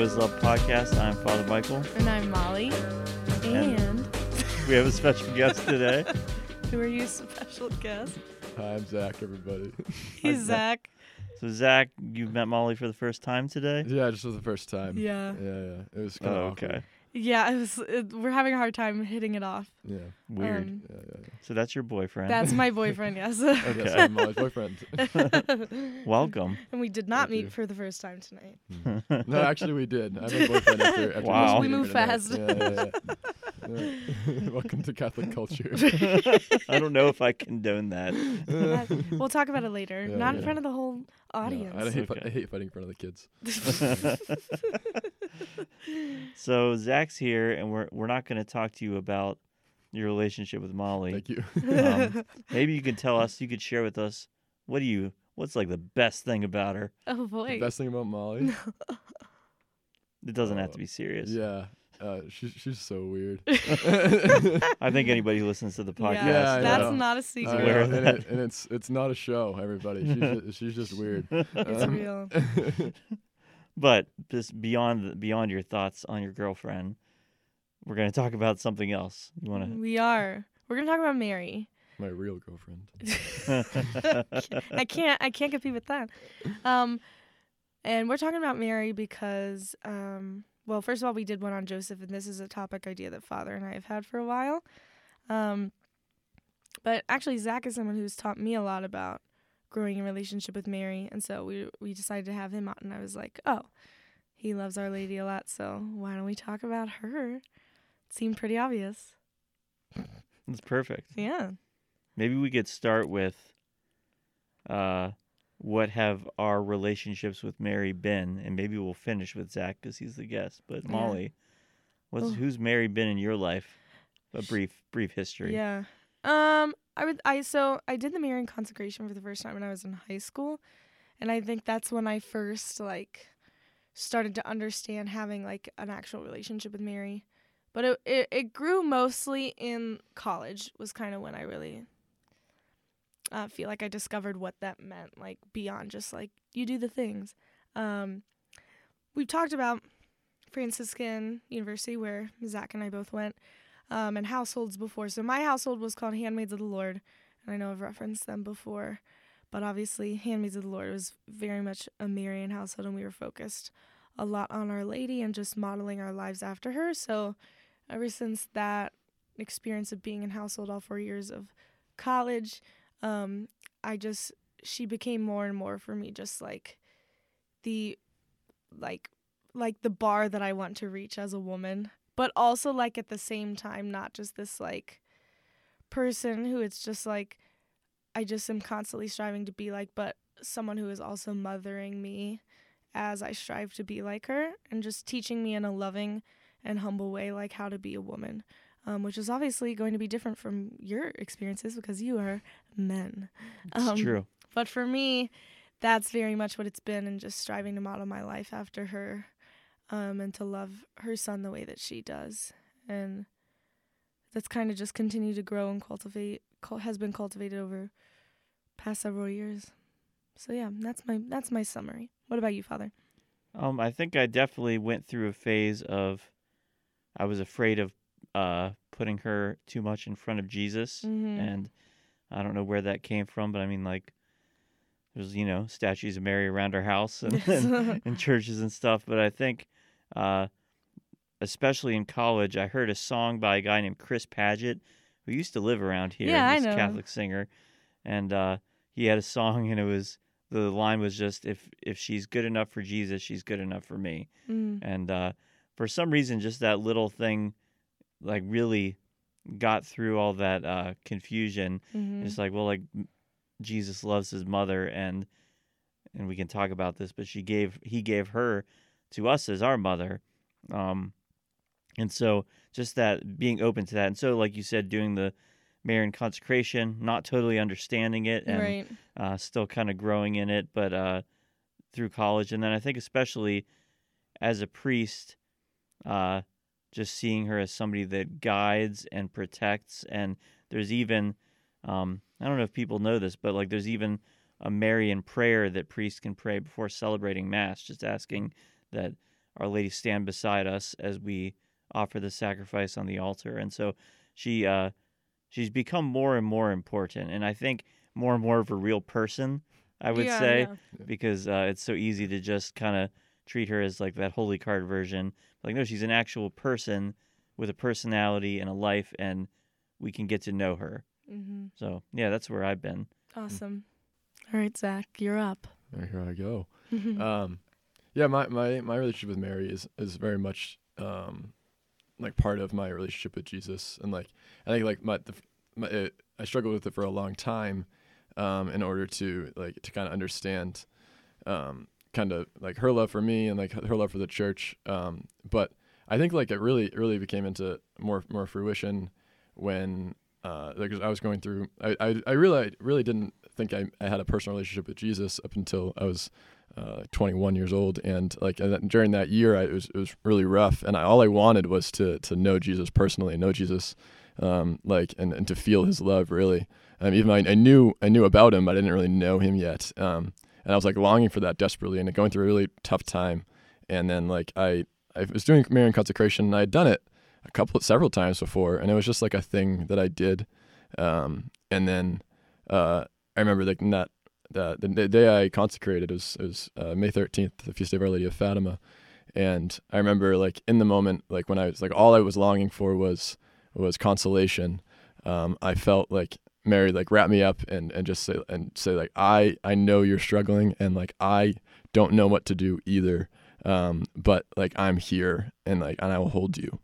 Noah's Love podcast. I'm Father Michael. And I'm Molly. And, We have a special guest today. who are you, special guest? Hi, I'm Zach, everybody. He's Zach. Zach. So, Zach, you've met Molly for the first time today? yeah, just for the first time. Yeah. Yeah, yeah. It was Oh, kind of okay. Yeah, it was, it, we're having a hard time hitting it off. Yeah, Weird. Um, yeah, yeah. so, that's your boyfriend. That's my boyfriend, yes. yeah. Yes, I'm Molly's boyfriend. Welcome. and we did not Thank meet you. for the first time tonight. no, actually, we did. I'm a boyfriend after. after Wow. We meeting move fast. Yeah, yeah, yeah. Yeah. Welcome to Catholic culture. I don't know if I condone that. That- we'll talk about it later. Yeah, not in front of the whole Yeah, audience. I, hate, Okay. I hate fighting in front of the kids. so, Zach's here, and we're, we're not going to talk to you about your relationship with Molly. Thank you. Um, maybe you can tell us, you could share with us, what do you, what's like the best thing about her? oh, boy, the best thing about Molly. It doesn't have Uh, to be serious. yeah, uh, she's she's so weird. I think anybody who listens to the podcast. yeah, Yeah, that's know. not a secret. know, aware and, it, and it's it's not a show, everybody. She's just, she's just weird. It's Um, real. But just beyond beyond your thoughts on your girlfriend, we're going to talk about something else. You wanna? We are. We're going to talk about Mary. My real girlfriend. I can't I can't compete with that. Um and we're talking about Mary because um well first of all we did one on Joseph and this is a topic idea that father and I have had for a while. Um but actually Zach is someone who's taught me a lot about growing in relationship with Mary and so we we decided to have him on and I was like, "Oh, he loves Our Lady a lot, so why don't we talk about her?" It seemed pretty obvious. That's perfect. Yeah. Maybe we could start with uh, what have our relationships with Mary been, and maybe we'll finish with Zach because he's the guest. But Yeah. Molly, what's Oh. who's Mary been in your life? A brief brief history. Yeah. Um I would I so I did the Marian consecration for the first time when I was in high school. And I think that's when I first like started to understand having like an actual relationship with Mary. But it it, it grew mostly in college was kind of when I really uh, feel like I discovered what that meant, like beyond just like you do the things. Um, we've talked about Franciscan University where Zach and I both went um, and households before. So my household was called Handmaids of the Lord, and I know I've referenced them before, but obviously Handmaids of the Lord was very much a Marian household, and we were focused a lot on Our Lady and just modeling our lives after her. So ever since that experience of being in household all four years of college, um, I just she became more and more for me, just like the like like the bar that I want to reach as a woman but also like at the same time not just this like person who it's just like I just am constantly striving to be like but someone who is also mothering me as I strive to be like her and just teaching me in a loving and humble way like how to be a woman um, which is obviously going to be different from your experiences because you are men it's Um, true. but for me, that's very much what it's been, and just striving to model my life after her, um, and to love her son the way that she does, and that's kind of just continued to grow and cultivate. Has been cultivated over past several years. So yeah, that's my that's my summary. What about you, Father? Um, I think I definitely went through a phase of I was afraid of uh putting her too much in front of Jesus, Mm-hmm. and I don't know where that came from, but I mean like there's you know statues of Mary around our house and, and, and churches and stuff, but I think uh especially in college, I heard a song by a guy named Chris Padgett who used to live around here. Yeah, I He's a know. Catholic singer, and uh, he had a song, and it was the line was just if if she's good enough for Jesus, she's good enough for me. mm And uh, for some reason, just that little thing, like really got through all that uh, confusion. hmm It's like, well, like Jesus loves his mother, and and we can talk about this, but she gave he gave her to us as our mother, um, and so just that being open to that, and so like you said, doing the Marian consecration, not totally understanding it, and right. uh, still kind of growing in it, but uh, through college, and then I think especially as a priest, uh, just seeing her as somebody that guides and protects, and there's even um, I don't know if people know this, but like there's even a Marian prayer that priests can pray before celebrating Mass, just asking that Our Lady stand beside us as we offer the sacrifice on the altar. And so she uh, she's become more and more important, and I think more and more of a real person. I would Yeah, say yeah. because uh, it's so easy to just kind of treat her as like that holy card version. Like no, she's an actual person with a personality and a life, and we can get to know her. Mm-hmm. So yeah, that's where I've been. Awesome. All right, Zach, you're up. There, here I go. um, yeah, my, my, my relationship with Mary is, is very much um, like part of my relationship with Jesus, and like I think like my, the, my it, I struggled with it for a long time, um, in order to like to kind of understand, um, kind of like her love for me and like her love for the church. Um, but I think like it really really became into more more fruition when uh, like I was going through. I I, I really really didn't think I, I had a personal relationship with Jesus up until I was uh, 21 years old, and like and during that year, I, it was it was really rough, and I, all I wanted was to to know Jesus personally, know Jesus, um, like and, and to feel His love really. Um, even I, I knew I knew about Him, but I didn't really know Him yet, um, and I was like longing for that desperately, and going through a really tough time, and then like I I was doing Marian consecration, and I had done it a couple several times before, and it was just like a thing that I did, um, and then uh, I remember like that the, the day I consecrated was it was uh, May thirteenth, the feast of Our Lady of Fatima, and I remember like in the moment, like when I was like all I was longing for was was consolation. Um, I felt like Mary like wrap me up and and just say and say like I I know you're struggling and like I don't know what to do either, um, but like I'm here and like and I will hold you,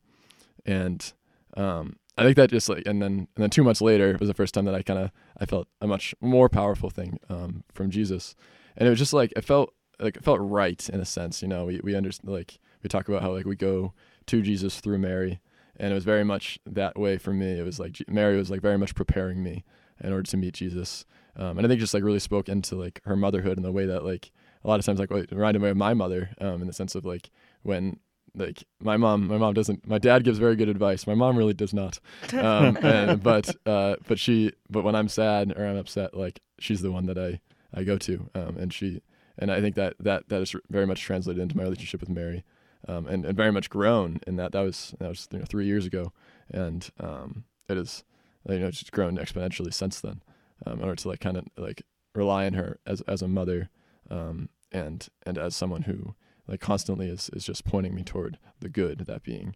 and um, I think that just like and then and then two months later was the first time that I kind of I felt a much more powerful thing um, from Jesus, and it was just like it felt like it felt right in a sense. You know, we we understand like we talk about how like we go to Jesus through Mary, and it was very much that way for me. It was like Mary was like very much preparing me in order to meet Jesus, um, and I think just like really spoke into like her motherhood in the way that like a lot of times like it reminded me of my mother um, in the sense of like when like my mom my mom doesn't my dad gives very good advice. My mom really does not. Um, and, but uh, but she but when I'm sad or I'm upset like she's the one that I I go to. Um, and she and I think that that that is very much translated into my relationship with Mary um, and and very much grown in that that was that was you know, three years ago and um, it is you know just grown exponentially since then um, in order to like kind of like rely on her as as a mother um, and and as someone who like constantly is is just pointing me toward the good that being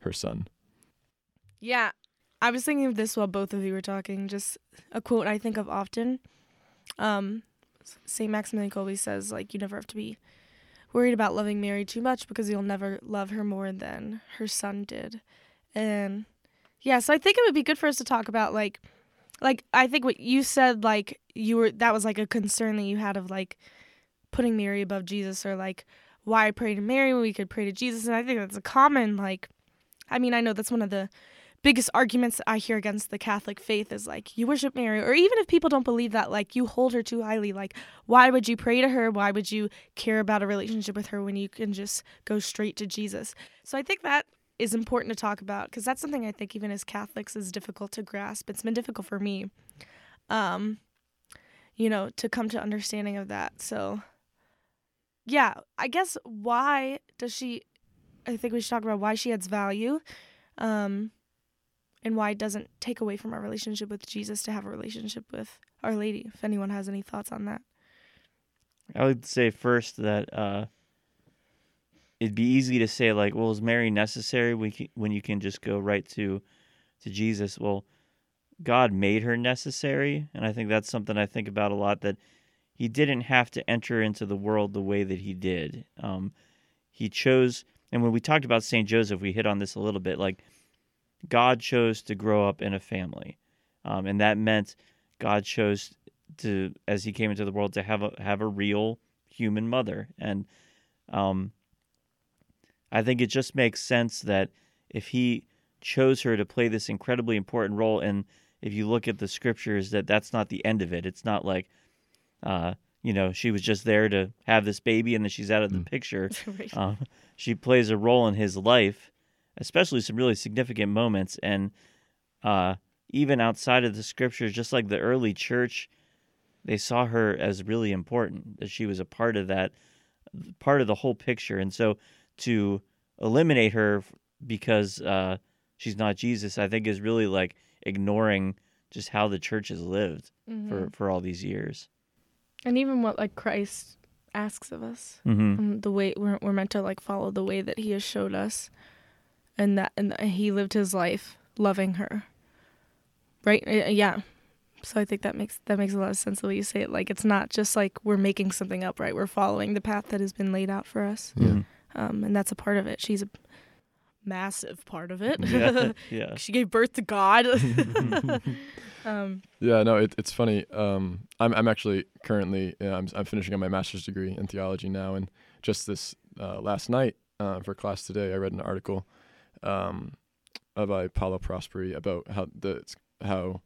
her son Yeah. I was thinking of this while both of you were talking. Just a quote I think of often. Um, St. Maximilian Kolbe says, like, you never have to be worried about loving Mary too much because you'll never love her more than her son did. And yeah, so I think it would be good for us to talk about, like, like I think what you said, like, you were, that was like a concern that you had of, like, putting Mary above Jesus or, like, why pray to Mary when we could pray to Jesus. And I think that's a common, like, I mean, I know that's one of the biggest arguments I hear against the Catholic faith is like you worship Mary, or even if people don't believe that, like you hold her too highly. Like, why would you pray to her? Why would you care about a relationship with her when you can just go straight to Jesus? So I think that is important to talk about because that's something I think even as Catholics is difficult to grasp. It's been difficult for me, um, you know, to come to understanding of that. So, yeah, I guess why does she? I think we should talk about why she adds value. Um, and why it doesn't take away from our relationship with Jesus to have a relationship with Our Lady. If anyone has any thoughts on that. I would say first that uh, it'd be easy to say like, well, is Mary necessary when you, can just go right to to Jesus? Well, God made her necessary, and I think that's something I think about a lot. That He didn't have to enter into the world the way that He did. Um, he chose, and when we talked about Saint Joseph, we hit on this a little bit. Like God chose to grow up in a family, um, and that meant God chose to, as He came into the world, to have a have a real human mother, and um, I think it just makes sense that if He chose her to play this incredibly important role, and if you look at the scriptures, that that's not the end of it. It's not like, uh, you know, she was just there to have this baby and then she's out of the Mm. picture. right. Um, she plays a role in his life, especially some really significant moments. And uh, even outside of the scriptures, just like the early church, they saw her as really important, that she was a part of that, part of the whole picture. And so to eliminate her because uh, she's not Jesus, I think is really like ignoring just how the church has lived for, Mhm. for all these years. and even what like Christ asks of us. Mm-hmm. the way we're, we're meant to like follow the way that he has showed us and that and he lived his life loving her. Right? Uh, yeah. So i think that makes that makes a lot of sense the way you say it. Like it's not just like we're making something up right? We're following the path that has been laid out for us. Yeah. um and that's a part of it. She's a massive part of it. Yeah. yeah. she gave birth to god. Um Yeah, no, it, it's funny. Um, I'm I'm actually currently you know, I'm I'm finishing up my master's degree in theology now, and just this uh, last night uh, for class today, I read an article um, uh, by Paolo Prosperi about how the how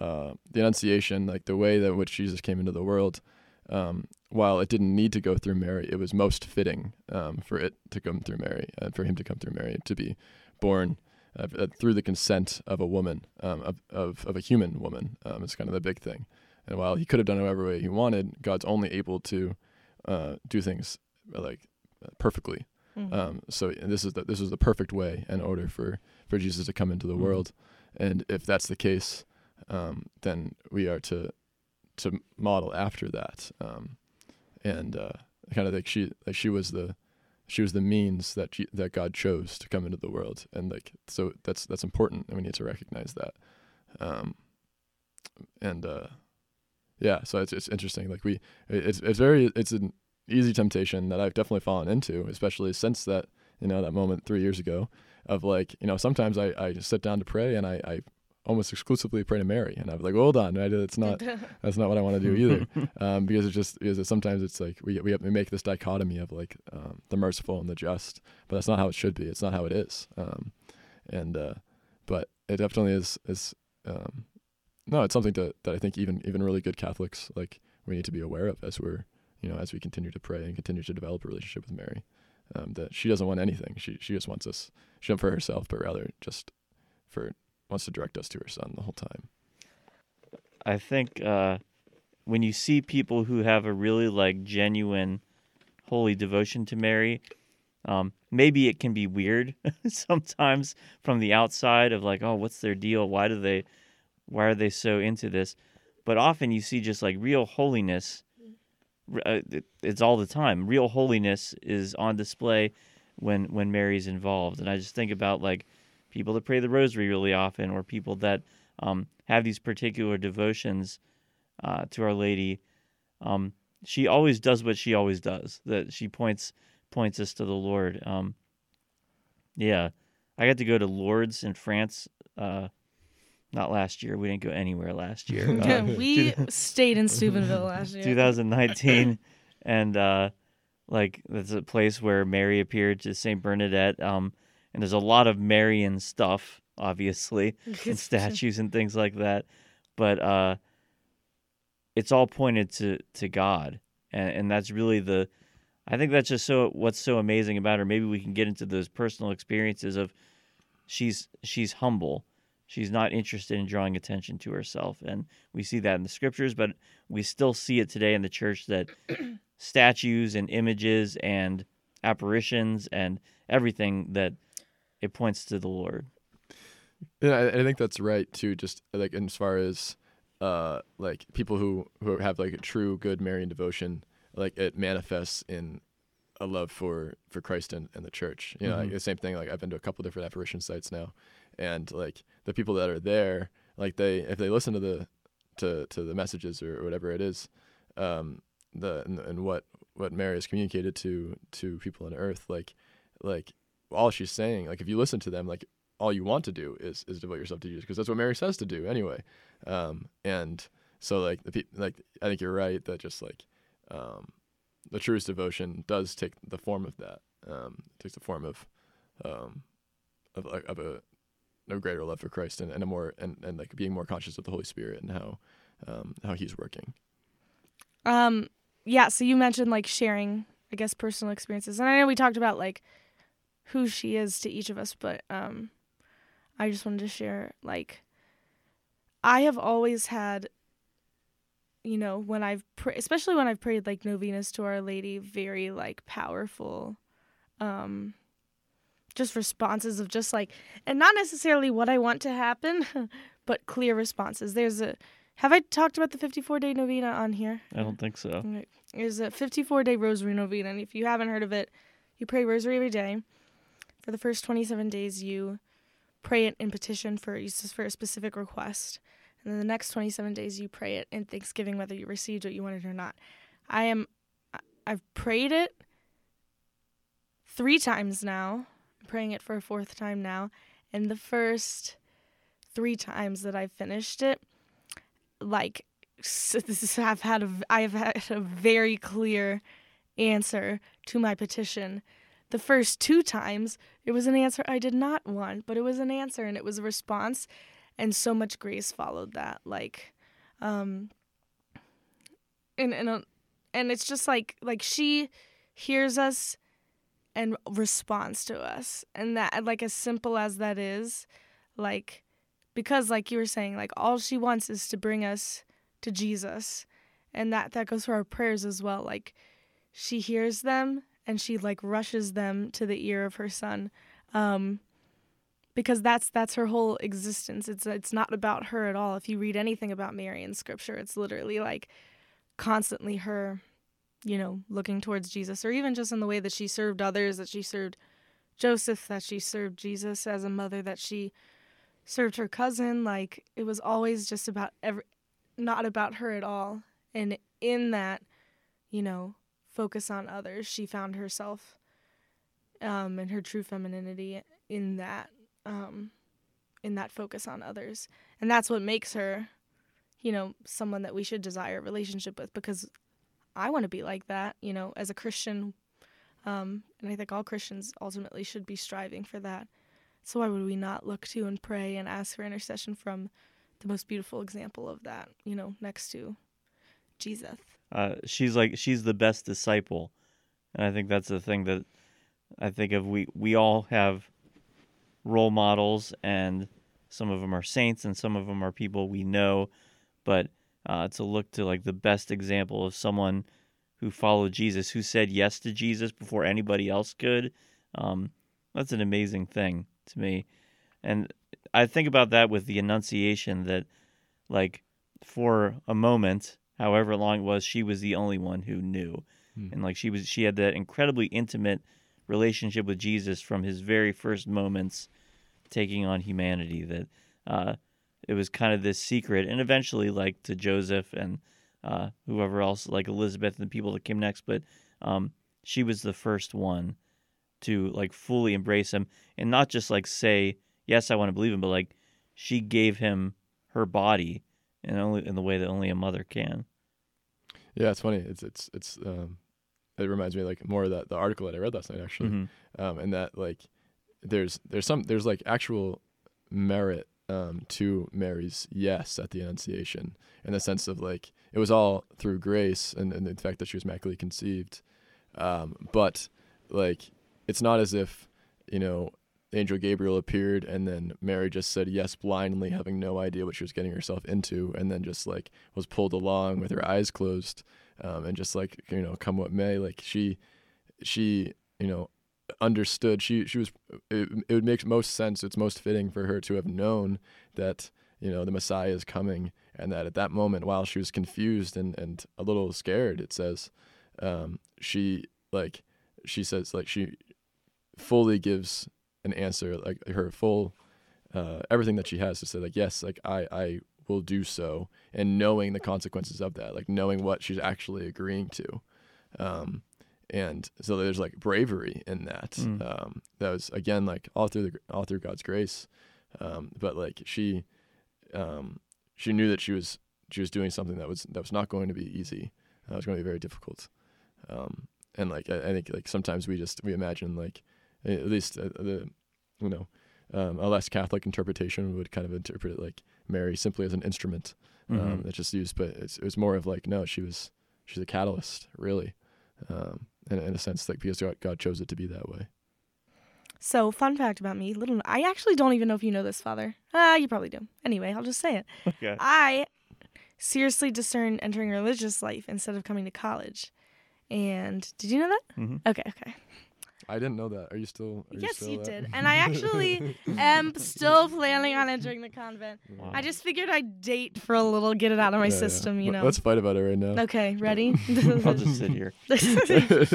uh, the Annunciation, like the way that which Jesus came into the world, um, while it didn't need to go through Mary, it was most fitting um, for it to come through Mary, and for him to come through Mary, to be born uh, uh, through the consent of a woman, um, of, of of a human woman. Um, is kind of the big thing. And while he could have done it whatever way he wanted, God's only able to uh, do things uh, like uh, perfectly. Mhm. Um, so this is the, this is the perfect way in order for, for Jesus to come into the Mhm. world, and if that's the case, um, then we are to to model after that. Um, and uh, kind of like she like she was the she was the means that she, that God chose to come into the world, and like so that's that's important, and we need to recognize that. Um, and uh, yeah, so it's it's interesting. Like we, it's it's very it's an easy temptation that I've definitely fallen into, especially since that you know that moment three years ago of like you know sometimes I I sit down to pray and I I almost exclusively pray to Mary, and I'm like hold on, right? It's not that's not what I want to do either um, because it's just because it, sometimes it's like we we, have, we make this dichotomy of like um, the merciful and the just, but that's not how it should be. It's not how it is. Um, and uh, but it definitely is is um, no, it's something to, that I think even even really good Catholics like we need to be aware of as we're you know as we continue to pray and continue to develop a relationship with Mary. Um, that she doesn't want anything. She she just wants us. She not for herself, but rather just for wants to direct us to her son the whole time. I think uh, when you see people who have a really like genuine holy devotion to Mary, um, maybe it can be weird sometimes from the outside of like, oh, what's their deal? Why do they, why are they so into this? But often you see just like real holiness. Uh, it, it's all the time. Real holiness is on display when when Mary's involved, and I just think about like people that pray the Rosary really often, or people that um, have these particular devotions uh, to Our Lady. Um, she always does what she always does. That she points points us to the Lord. Um, yeah, I got to go to Lourdes in France. Uh, not last year. We didn't go anywhere last year. Yeah, Uh, we two- stayed in Steubenville last year 2019, and uh, like that's a place where Mary appeared to Saint Bernadette. Um, and there's a lot of Marian stuff, obviously, and statues and things like that. But uh, it's all pointed to to God, and and that's really the. I think that's just so what's so amazing about her. Maybe we can get into those personal experiences of she's she's humble. She's not interested in drawing attention to herself, and we see that in the scriptures. But we still see it today in the church that statues and images and apparitions and everything that it points to the Lord. Yeah, I, I think that's right too. Just like as far as uh, like people who who have like a true good Marian devotion, like it manifests in a love for for Christ and, and the church. You know, like Mhm. the same thing. Like I've been to a couple different apparition sites now, and like the people that are there, like they if they listen to the to to the messages or whatever it is, um, the and, and what what Mary has communicated to to people on earth, like like all she's saying, like if you listen to them, like all you want to do is is devote yourself to Jesus because that's what Mary says to do anyway. Um, and so like the pe- like I think you're right that just like um, the truest devotion does take the form of that. Um, it takes the form of um, of of a no greater love for Christ and, and a more and, and like being more conscious of the Holy Spirit and how um, how He's working. Um, yeah, so you mentioned like sharing, I guess, personal experiences. And I know we talked about like who she is to each of us, but um I just wanted to share like I have always had you know, when I've pr- especially when I've prayed like novenas to Our Lady, very like powerful um just responses of just like and not necessarily what I want to happen, but clear responses. There's a have I talked about the 54 day novena on here? I don't think so. There's a 54 day rosary novena, and if you haven't heard of it, you pray rosary every day. For the first 27 days, you pray it in petition for for a specific request, and then the next 27 days, you pray it in thanksgiving, whether you received what you wanted or not. I am, I've prayed it three times now. Praying it for a fourth time now, and the first three times that I've finished it, like I've had a I've had a very clear answer to my petition. The first two times, it was an answer I did not want, but it was an answer and it was a response, and so much grace followed that. Like, um, and and uh, and it's just like like she hears us and responds to us, and that like as simple as that is, like because like you were saying, like all she wants is to bring us to Jesus. And that that goes for our prayers as well. Like she hears them and she like rushes them to the ear of her son. Um because that's that's her whole existence. It's it's not about her at all. If you read anything about Mary in scripture, it's literally like constantly her, you know, looking towards Jesus or even just in the way that she served others, that she served Joseph, that she served Jesus as a mother, that she served her cousin like it was always just about every not about her at all. And in that you know focus on others she found herself um and her true femininity in that um in that focus on others. And that's what makes her you know someone that we should desire a relationship with because i want to be like that you know as a christian um and i think all christians ultimately should be striving for that so why would we not look to and pray and ask for intercession from the most beautiful example of that, you know, next to Jesus? Uh, she's like she's the best disciple, and I think that's the thing that I think of. We we all have role models, and some of them are saints, and some of them are people we know, but uh, to look to like the best example of someone who followed Jesus, who said yes to Jesus before anybody else could. Um, that's an amazing thing to me. And I think about that with the Annunciation that, like, for a moment, however long it was, she was the only one who knew. Hmm. And, like, she was, she had that incredibly intimate relationship with Jesus from his very first moments taking on humanity that, uh, it was kind of this secret. And eventually, like, to Joseph and, uh, whoever else, like Elizabeth and the people that came next, but, um, she was the first one to like fully embrace him and not just like say yes i want to believe him but like she gave him her body and only in the way that only a mother can Yeah, it's funny. It's it's it's um, it reminds me like more of that the article that I read last night actually, Mhm. um, and that like there's there's some there's like actual merit um to Mary's yes at the Annunciation in the sense of like it was all through grace and, and the fact that she was immaculately conceived, um, but like it's not as if you know angel gabriel appeared and then mary just said yes blindly having no idea what she was getting herself into and then just like was pulled along with her eyes closed um, and just like you know come what may like she she you know understood she she was it, it would make most sense it's most fitting for her to have known that you know the messiah is coming and that at that moment while she was confused and and a little scared it says um she like she says like she fully gives an answer like her full uh everything that she has to say like yes like i i will do so and knowing the consequences of that like knowing what she's actually agreeing to um and so there's like bravery in that. Mm. um that was again like all through the all through god's grace. Um but like she um she knew that she was she was doing something that was that was not going to be easy. That was going to be very difficult. Um and like I, I think like sometimes we just we imagine like at least uh, the you know um, a less Catholic interpretation would kind of interpret it like Mary simply as an instrument um, Mhm. that's just used, but it's, it was more of like no, she was she's a catalyst really, um, in, in a sense like because God, God chose it to be that way. So, fun fact about me, little I actually don't even know if you know this, Father. Ah, you probably do. Anyway, I'll just say it. okay I seriously discerned entering religious life instead of coming to college. And did you know that? Mhm. Okay, okay. I didn't know that. Are you still? Are yes, still you did. And I actually am still planning on entering the convent. Wow. I just figured I'd date for a little, get it out of my Yeah, yeah. system, you know. Let's fight about it right now. Okay, ready? I'll just sit here.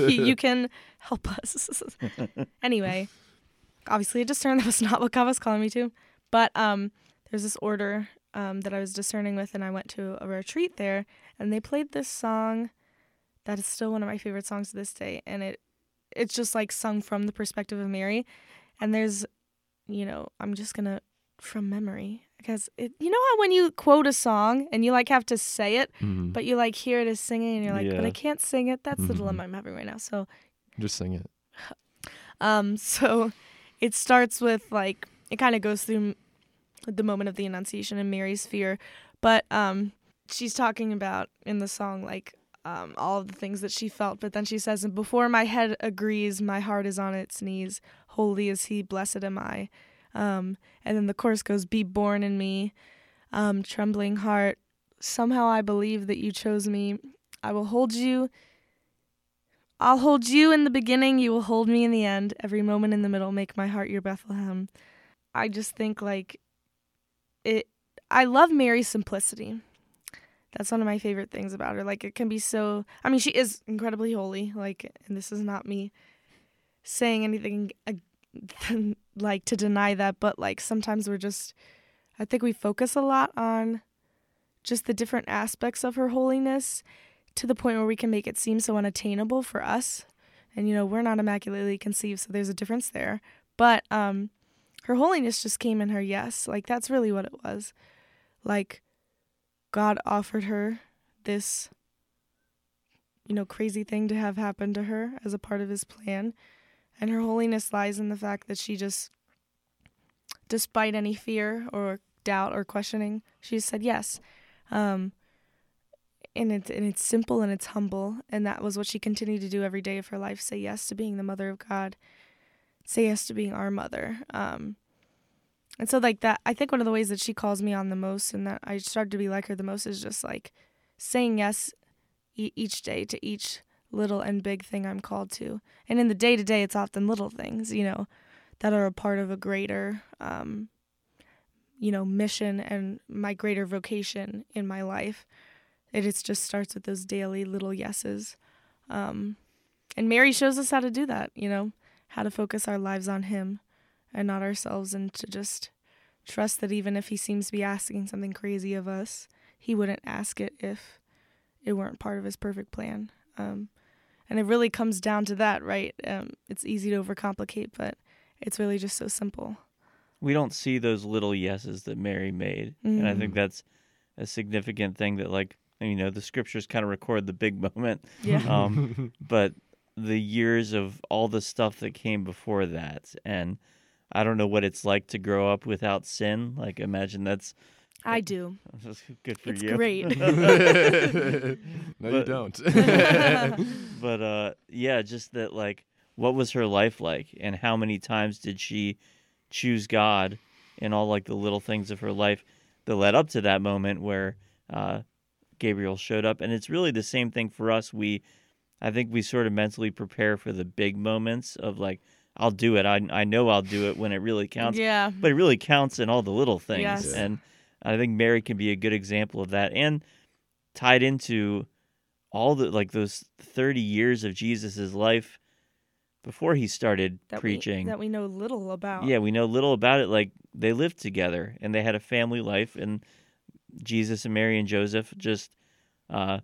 you, you can help us. anyway, obviously a discern that was not what God was calling me to. But um there's this order um that I was discerning with and I went to a retreat there and they played this song that is still one of my favorite songs to this day and it it's just like sung from the perspective of Mary and there's you know, I'm just going to from memory because it you know how when you quote a song and you like have to say it Mhm. but you like hear it as singing and you're like, but I can't sing it. That's the Mhm. dilemma I'm having right now. So, Just sing it. um, so it starts with like it kind of goes through the moment of the Annunciation and Mary's fear, but um, she's talking about in the song like um all of the things that she felt, but then she says, "And before my head agrees, my heart is on its knees. Holy is He, blessed am I." Um, and then the chorus goes, "Be born in me, um, trembling heart. Somehow I believe that you chose me. I will hold you." I'll hold you in the beginning, you will hold me in the end. Every moment in the middle, make my heart your Bethlehem. I just think like it I love Mary's simplicity. That's one of my favorite things about her. Like it can be so I mean she is incredibly holy, like and this is not me saying anything uh, like to deny that, but like sometimes we're just I think we focus a lot on just the different aspects of her holiness to the point where we can make it seem so unattainable for us. And you know, we're not immaculately conceived, so there's a difference there. But um her holiness just came in her yes. Like that's really what it was. Like God offered her this you know, crazy thing to have happen to her as a part of his plan. And her holiness lies in the fact that she just despite any fear or doubt or questioning, she said yes. Um and it's and it's simple and it's humble and that was what she continued to do every day of her life say yes to being the mother of god say yes to being our mother um and so like that i think one of the ways that she calls me on the most and that i started to be like her the most is just like saying yes e- each day to each little and big thing i'm called to. And in the day to day it's often little things you know that are a part of a greater um you know mission and my greater vocation in my life. It just starts with those daily little yeses. Um, and Mary shows us how to do that, you know, how to focus our lives on Him and not ourselves, and to just trust that even if He seems to be asking something crazy of us, He wouldn't ask it if it weren't part of His perfect plan. Um, and it really comes down to that, right? Um, it's easy to overcomplicate, but it's really just so simple. We don't see those little yeses that Mary made, and I think Mm. that's a significant thing that like you know the scriptures kind of record the big moment Yeah. um, but the years of all the stuff that came before that and i don't know what it's like to grow up without sin like imagine that's I do. that's good for It's you great. no, you don't. but uh yeah just that like what was her life like and how many times did she choose god in all like the little things of her life that led up to that moment where uh gabriel showed up and it's really the same thing for us we i think we sort of mentally prepare for the big moments of like i'll do it i, I know i'll do it when it really counts Yeah. but it really counts in all the little things Yes. Yeah. and i think mary can be a good example of that and tied into all the like those 30 years of jesus's life before he started That preaching We, that we know little about. yeah we know little about it like they lived together and they had a family life and jesus and mary and joseph just uh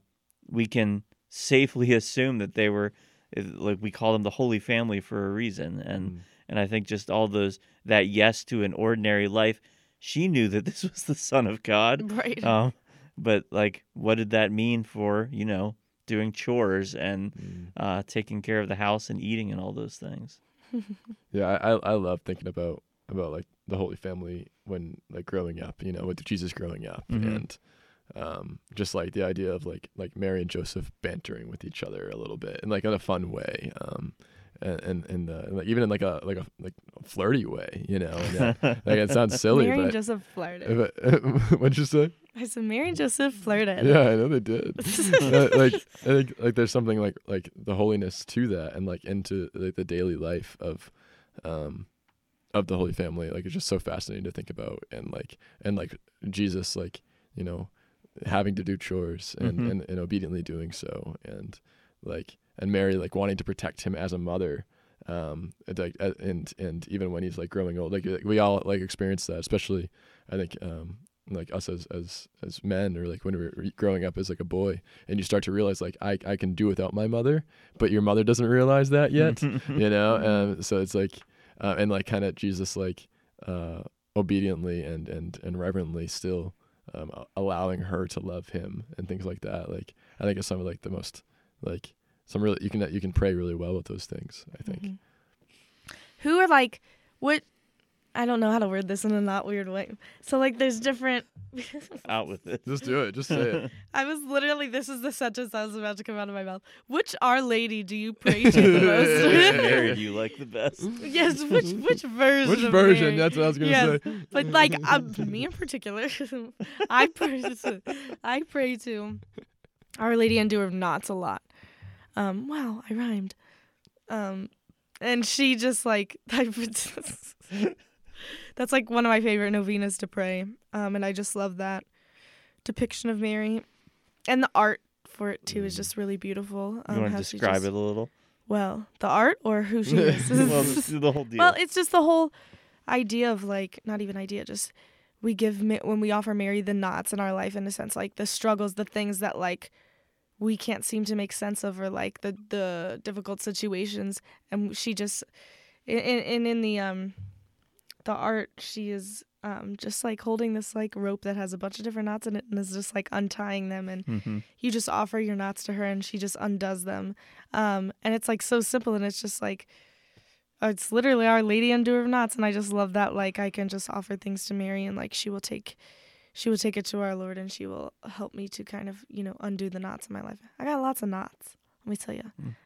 we can safely assume that they were eh, like we call them the holy family for a reason and Mm. and I think just all those that yes to an ordinary life, she knew that this was the Son of God. Right. Um, but like, what did that mean for you know doing chores and Mm. uh, taking care of the house and eating and all those things? Yeah, I, I love thinking about about like the Holy Family when like growing up, you know, with Jesus growing up, Mhm. and um, just like the idea of like like Mary and Joseph bantering with each other a little bit, and like in a fun way, um, and and, and, uh, and like, even in like a like a like a flirty way, you know. And, uh, like it sounds silly, Mary and but, Joseph flirted. but what'd you say? I said Mary and Joseph flirted. Yeah, I know they did. Like I think like there's something like like the holiness to that and like into like the daily life of um of the Holy Family. Like it's just so fascinating to think about and like and like Jesus like, you know, having to do chores and, Mhm. and, and obediently doing so and like and Mary like wanting to protect him as a mother. Um and like and and even when he's like growing old, like like, we all like experience that, especially I think um like us as as as men or like when we are growing up as like a boy and you start to realize like I I can do without my mother, but your mother doesn't realize that yet, you know? Um so it's like uh, and like kind of Jesus like uh obediently and and and reverently still um allowing her to love him and things like that. Like I think it's some of like the most like some really you can you can pray really well with those things, I think. Mhm. Who are like what? I don't know how to word this in a not weird way. So like, there's different. Out with it. Just do it. Just say it. I was literally. This is the sentence that was about to come out of my mouth. Which Our Lady do you pray to the most? Which Mary do you like the best? yes. Which which version? Which version? Mary? That's what I was gonna Yes. say. But like um, me in particular, I pray to, I pray to Our Lady Undoer of Knots a lot. Um, wow, I rhymed. Um, and she just like that's like one of my favorite novenas to pray. Um, and I just love that depiction of Mary, and the art for it too is just really beautiful. Um, You want to describe just- it a little? Well, the art or who she is. well, the whole deal. Well, it's just the whole idea of like not even idea, just we give when we offer Mary the knots in our life in a sense, like the struggles, the things that like we can't seem to make sense of, or like the the difficult situations, and she just in in, in the um the art she is um just like holding this like rope that has a bunch of different knots in it and is just like untying them and Mhm. you just offer your knots to her and she just undoes them. Um and it's like so simple and it's just like uh, it's literally our lady undoer of knots and i just love that like i can just offer things to mary and like she will take she will take it to our lord and she will help me to kind of you know undo the knots in my life. I got lots of knots let me tell you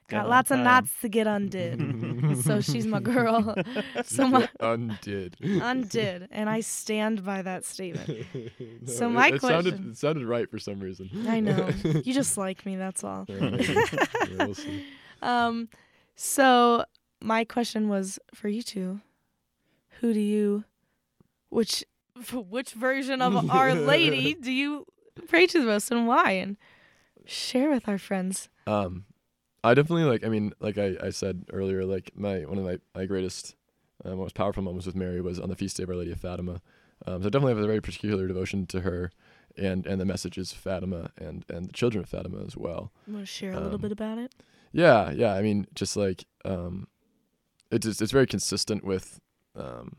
got, Got lots of knots to get undid so she's my girl so my undid. undid and i stand by that statement No, So it- my it sounded question- it sounded right for some reason. i know you just like me that's all Yeah, yeah, we'll see. Um, so my question was for you two. Who do you, which, which version of Our Lady do you pray to the most, and why? And share with our friends. Um, I definitely like. I mean, like I, I said earlier, like my one of my my greatest, uh, most powerful moments with Mary was on the feast day of Our Lady of Fatima. Um, so I definitely have a very particular devotion to her, and and the messages of Fatima and and the children of Fatima as well. Want to share a little Um, bit about it? Yeah, yeah. I mean, just like um, it's just, it's very consistent with um,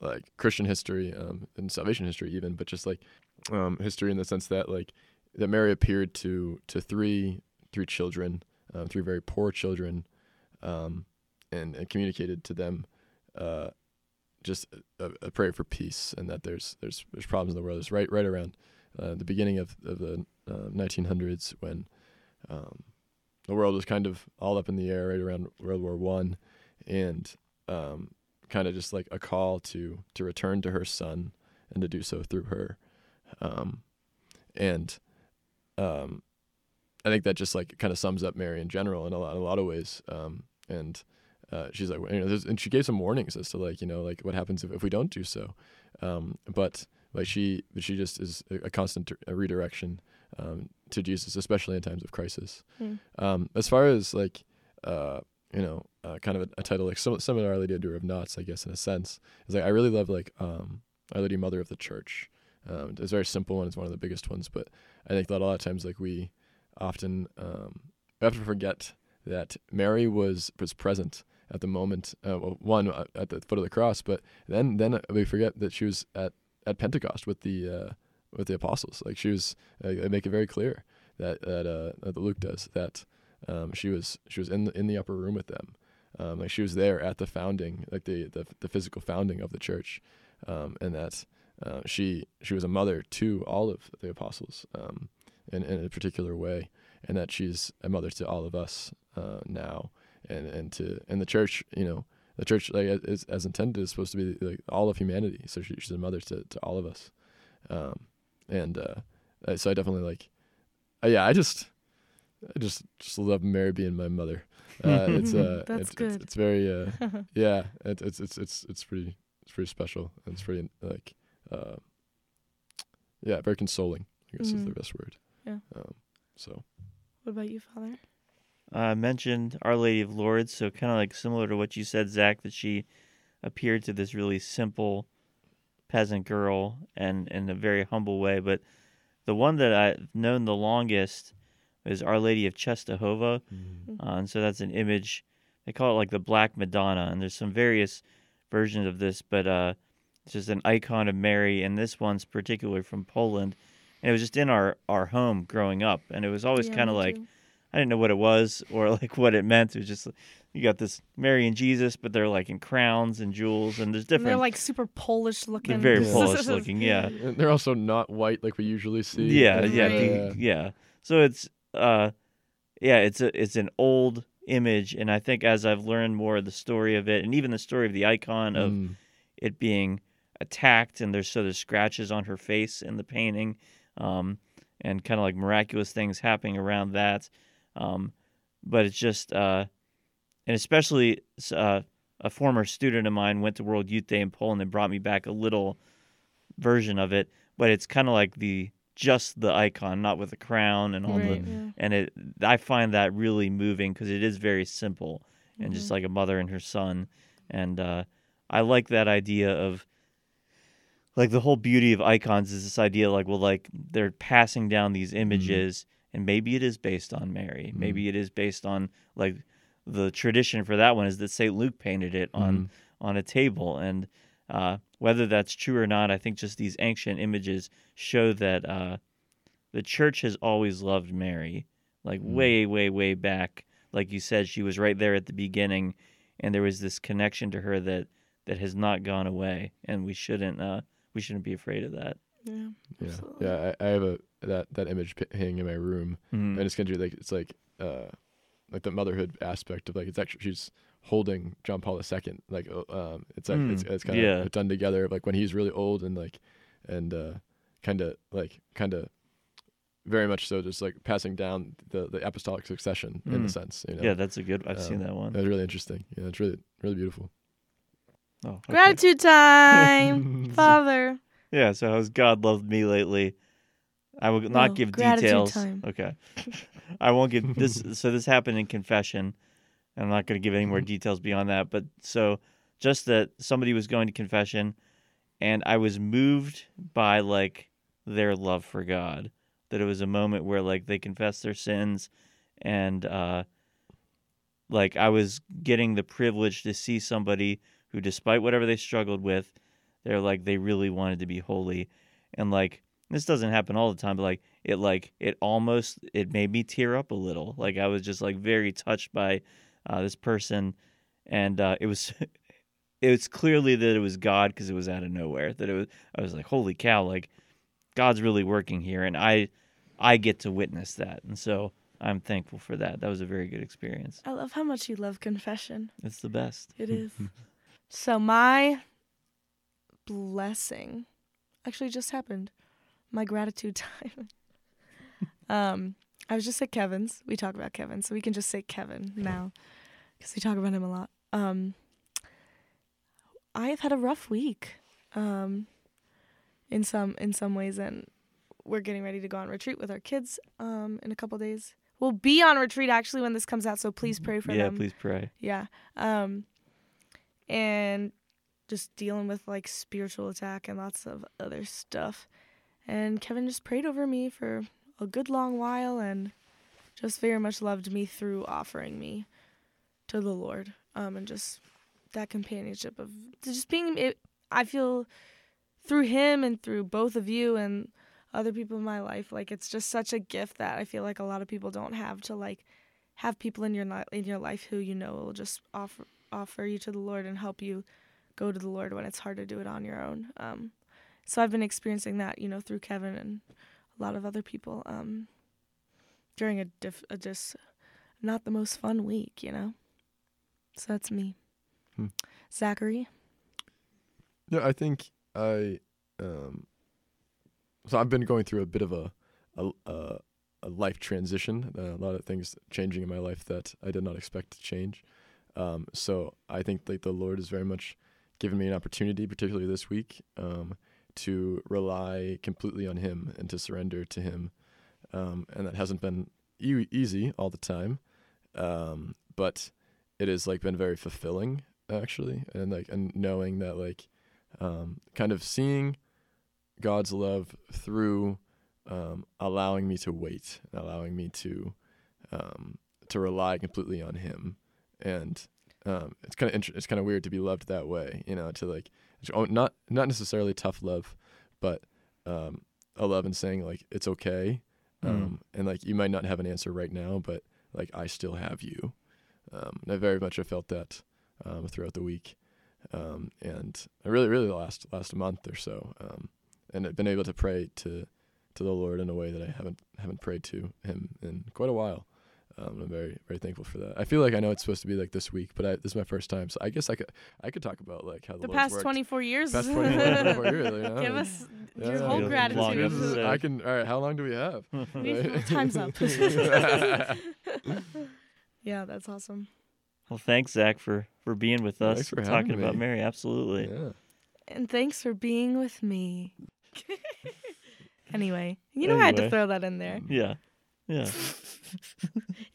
like Christian history um, and salvation history even, but just like um, history in the sense that like that Mary appeared to to three three children, um, three very poor children, um, and, and communicated to them uh, just a, a prayer for peace and that there's there's there's problems in the world. It's right right around uh, the beginning of of the uh, 1900s when. Um, the world was kind of all up in the air right around World War One, and um, kind of just like a call to to return to her son and to do so through her, um, and um, I think that just like kind of sums up Mary in general in a lot in a lot of ways. Um, and uh, she's like, you know, and she gave some warnings as to like, you know, like what happens if, if we don't do so. Um, but like she, she just is a, a constant a redirection um, to Jesus, especially in times of crisis. Um, as far as like, uh, you know, uh, kind of a, a title like some of Our Lady of of Knots, I guess in a sense, is like I really love like um, Our Lady Mother of the Church. Um, it's a very simple one. It's one of the biggest ones, but I think that a lot of times like we often um, we have to forget that Mary was was present at the moment. Uh, well, one uh, at the foot of the cross, but then then we forget that she was at at Pentecost with the uh, with the apostles. Like she was, uh, they make it very clear that that uh, that Luke does that um, she was she was in the, in the upper room with them. Um, like she was there at the founding, like the the, the physical founding of the church, um, and that uh, she she was a mother to all of the apostles um, in in a particular way, and that she's a mother to all of us uh, now, and and to and the church, you know, the church like is, as intended is supposed to be like all of humanity. So she, she's a mother to, to all of us, um, and uh, uh, so I definitely like, uh, yeah, I just, I just just love Mary being my mother. Uh, it's uh, That's it's, good. It's, it's very uh, yeah, it, it's it's it's it's pretty it's pretty special. It's pretty like, uh, yeah, very consoling. I guess is the Mhm. best word. Yeah. Um, so what about you, Father? I mentioned Our Lady of Lourdes, so kind of like similar to what you said, Zach, that she appeared to this really simple peasant girl and in a very humble way. But the one that I've known the longest is Our Lady of Czestochowa, uh, and so that's an image. They call it like the Black Madonna, and there's some various versions of this, but uh, it's just an icon of Mary, and this one's particularly from Poland. And it was just in our, our home growing up, and it was always Yeah, kind of like too. I didn't know what it was or like what it meant. It was just you got this Mary and Jesus, but they're like in crowns and jewels, and there's And they're like super Polish looking. they're looking. very Polish looking, yeah, and they're also not white like we usually see. yeah, Like, yeah, the- yeah. So it's uh, yeah, it's a it's an old image, and I think as I've learned more of the story of it, and even the story of the icon of Mm. it being attacked and there's so there's scratches on her face in the painting um, and kind of like miraculous things happening around that um, but it's just uh, and especially uh, a former student of mine went to world youth day in poland and brought me back a little version of it but it's kind of like the just the icon not with the crown and all the yeah. and it i find that really moving because it is very simple and just Mhm. like a mother and her son and uh, i like that idea of like the whole beauty of icons is this idea like well like they're passing down these images and maybe it is based on mary Mhm. maybe it is based on like the tradition for that one is that st luke painted it on Mhm. on a table and uh, whether that's true or not i think just these ancient images show that uh, the church has always loved mary like Mm. way way way back like you said she was right there at the beginning and there was this connection to her that that has not gone away and we shouldn't uh we shouldn't be afraid of that Yeah. Yeah, Absolutely. yeah. I, I have a that that image p- hanging in my room, Mhm. and it's gonna do like it's like uh like the motherhood aspect of like it's actually she's holding John Paul II. Like uh, um, it's like it's, Mm, it's kind of yeah. done together. Like when he's really old and like and uh kind of like kind of very much so just like passing down the the apostolic succession in a Mm. sense. You know? yeah that's a good i've seen Um, that one that's really interesting. Yeah, it's really really beautiful. Oh, okay. Gratitude time, Father. yeah so how's god loved me lately i will not No, give gratitude details time. okay i won't give this so this happened in confession i'm not going to give any more details beyond that but so just that somebody was going to confession and i was moved by like their love for god that it was a moment where like they confessed their sins and uh like i was getting the privilege to see somebody who despite whatever they struggled with they're like they really wanted to be holy. And like this doesn't happen all the time but like it like it almost it made me tear up a little. Like i was just like very touched by uh, this person. And uh, it was it was clearly that it was god because it was out of nowhere that it was i was like holy cow like god's really working here. And i i get to witness that. And so i'm thankful for that. That was a very good experience. I love how much you love confession. it's the best. It is. so my blessing actually just happened. My gratitude time. um, I was just at Kevin's. We talk about Kevin, so we can just say Kevin now because we talk about him a lot. Um, I have had a rough week. Um, in some in some ways, and we're getting ready to go on retreat with our kids. Um, in a couple days, we'll be on retreat actually when this comes out. So please pray for yeah them. Yeah, please pray Yeah. Um and just dealing with like spiritual attack and lots of other stuff. And Kevin just prayed over me for a good long while and just very much loved me through offering me to the Lord. Um and just that companionship of just being it, I feel through him and through both of you and other people in my life like it's just such a gift that I feel like a lot of people don't have to like have people in your in your life who you know will just offer offer you to the Lord and help you go to the Lord when it's hard to do it on your own. Um, so I've been experiencing that, you know, through Kevin and a lot of other people um, during a, diff- a just not the most fun week, you know. So that's me, Hmm. Zachary. Yeah, I think I um so I've been going through a bit of a a, a, a life transition. Uh, a lot of things changing in my life that I did not expect to change. Um, so I think like the Lord has very much given me an opportunity, particularly this week, um, to rely completely on Him and to surrender to Him. Um, and that hasn't been e- easy all the time, um, but it has like been very fulfilling actually, and like and knowing that like um, kind of seeing God's love through um, allowing me to wait, allowing me to to rely completely on Him, and um, it's kind of int- it's kind of weird to be loved that way, you know, to like oh, not not necessarily tough love, but um, a love and saying like it's okay, um, and like you might not have an answer right now, but like I still have you. Um, and I very much have felt that um, throughout the week, um, and I really, really last last month or so, um, and I've been able to pray to to the Lord in a way that I haven't haven't prayed to Him in quite a while. Um, I'm very very thankful for that. I feel like I know it's supposed to be like this week, but I, this is my first time, so I guess I could I could talk about like how the, the past worked. 24 years. Past 24, 24 years, you know? Give us Yeah, your whole gratitude. Is- I can. All right, how long do we have? Right? Time's up. yeah, that's awesome. Well, thanks, Zach, for for being with us, for talking about me. Mary. Absolutely. Yeah. And thanks for being with me. anyway, you know I had to throw that in there. Yeah, yeah. If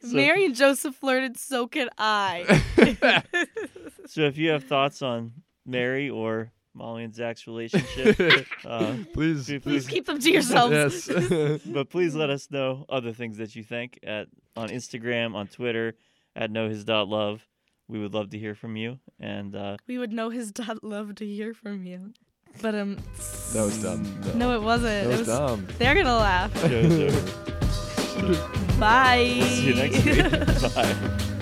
So- Mary and Joseph flirted, so could I. So if you have thoughts on Mary or Molly and Zach's relationship, uh, Please, Please Please keep them to yourselves. Yes. but please let us know other things that you think at on Instagram, on Twitter, at knowhis.love. We would love to hear from you. And uh, we would know his dad love to hear from you. But um that was dumb. no it wasn't. That it was was dumb. they're gonna laugh. Bye. See you next week. Bye.